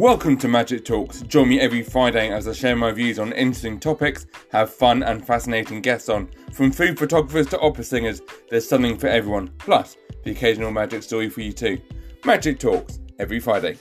Welcome to Magic Talks. Join me every Friday as I share my views on interesting topics, have fun and fascinating guests on. From food photographers to opera singers, there's something for everyone. Plus, the occasional magic story for you too. Magic Talks, every Friday.